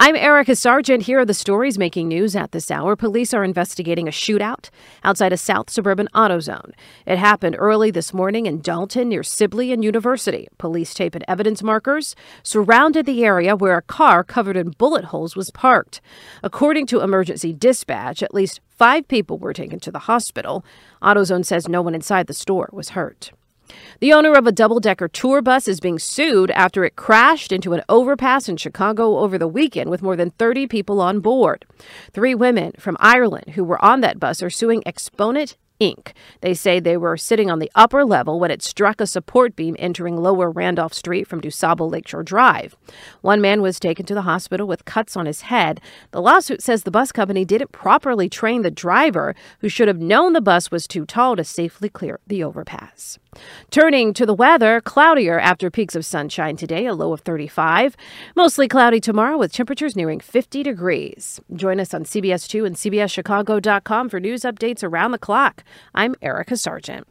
I'm Erica Sargent. Here are the stories making news at this hour. Police are investigating a shootout outside a South Suburban AutoZone. It happened early this morning in Dolton near Sibley and University. Police tape and evidence markers surrounded the area where a car covered in bullet holes was parked. According to emergency dispatch, at least five people were taken to the hospital. AutoZone says no one inside the store was hurt. The owner of a double decker tour bus is being sued after it crashed into an overpass in Chicago over the weekend with more than 30 people on board. Three women from Ireland who were on that bus are suing Exponent Inc. They say they were sitting on the upper level when it struck a support beam entering lower Randolph Street from DuSable Lakeshore Drive. One man was taken to the hospital with cuts on his head. The lawsuit says the bus company didn't properly train the driver, who should have known the bus was too tall to safely clear the overpass. Turning to the weather, cloudier after peeks of sunshine today, a low of 35. Mostly cloudy tomorrow with temperatures nearing 50 degrees. Join us on CBS2 and CBSChicago.com for news updates around the clock. I'm Erica Sargent.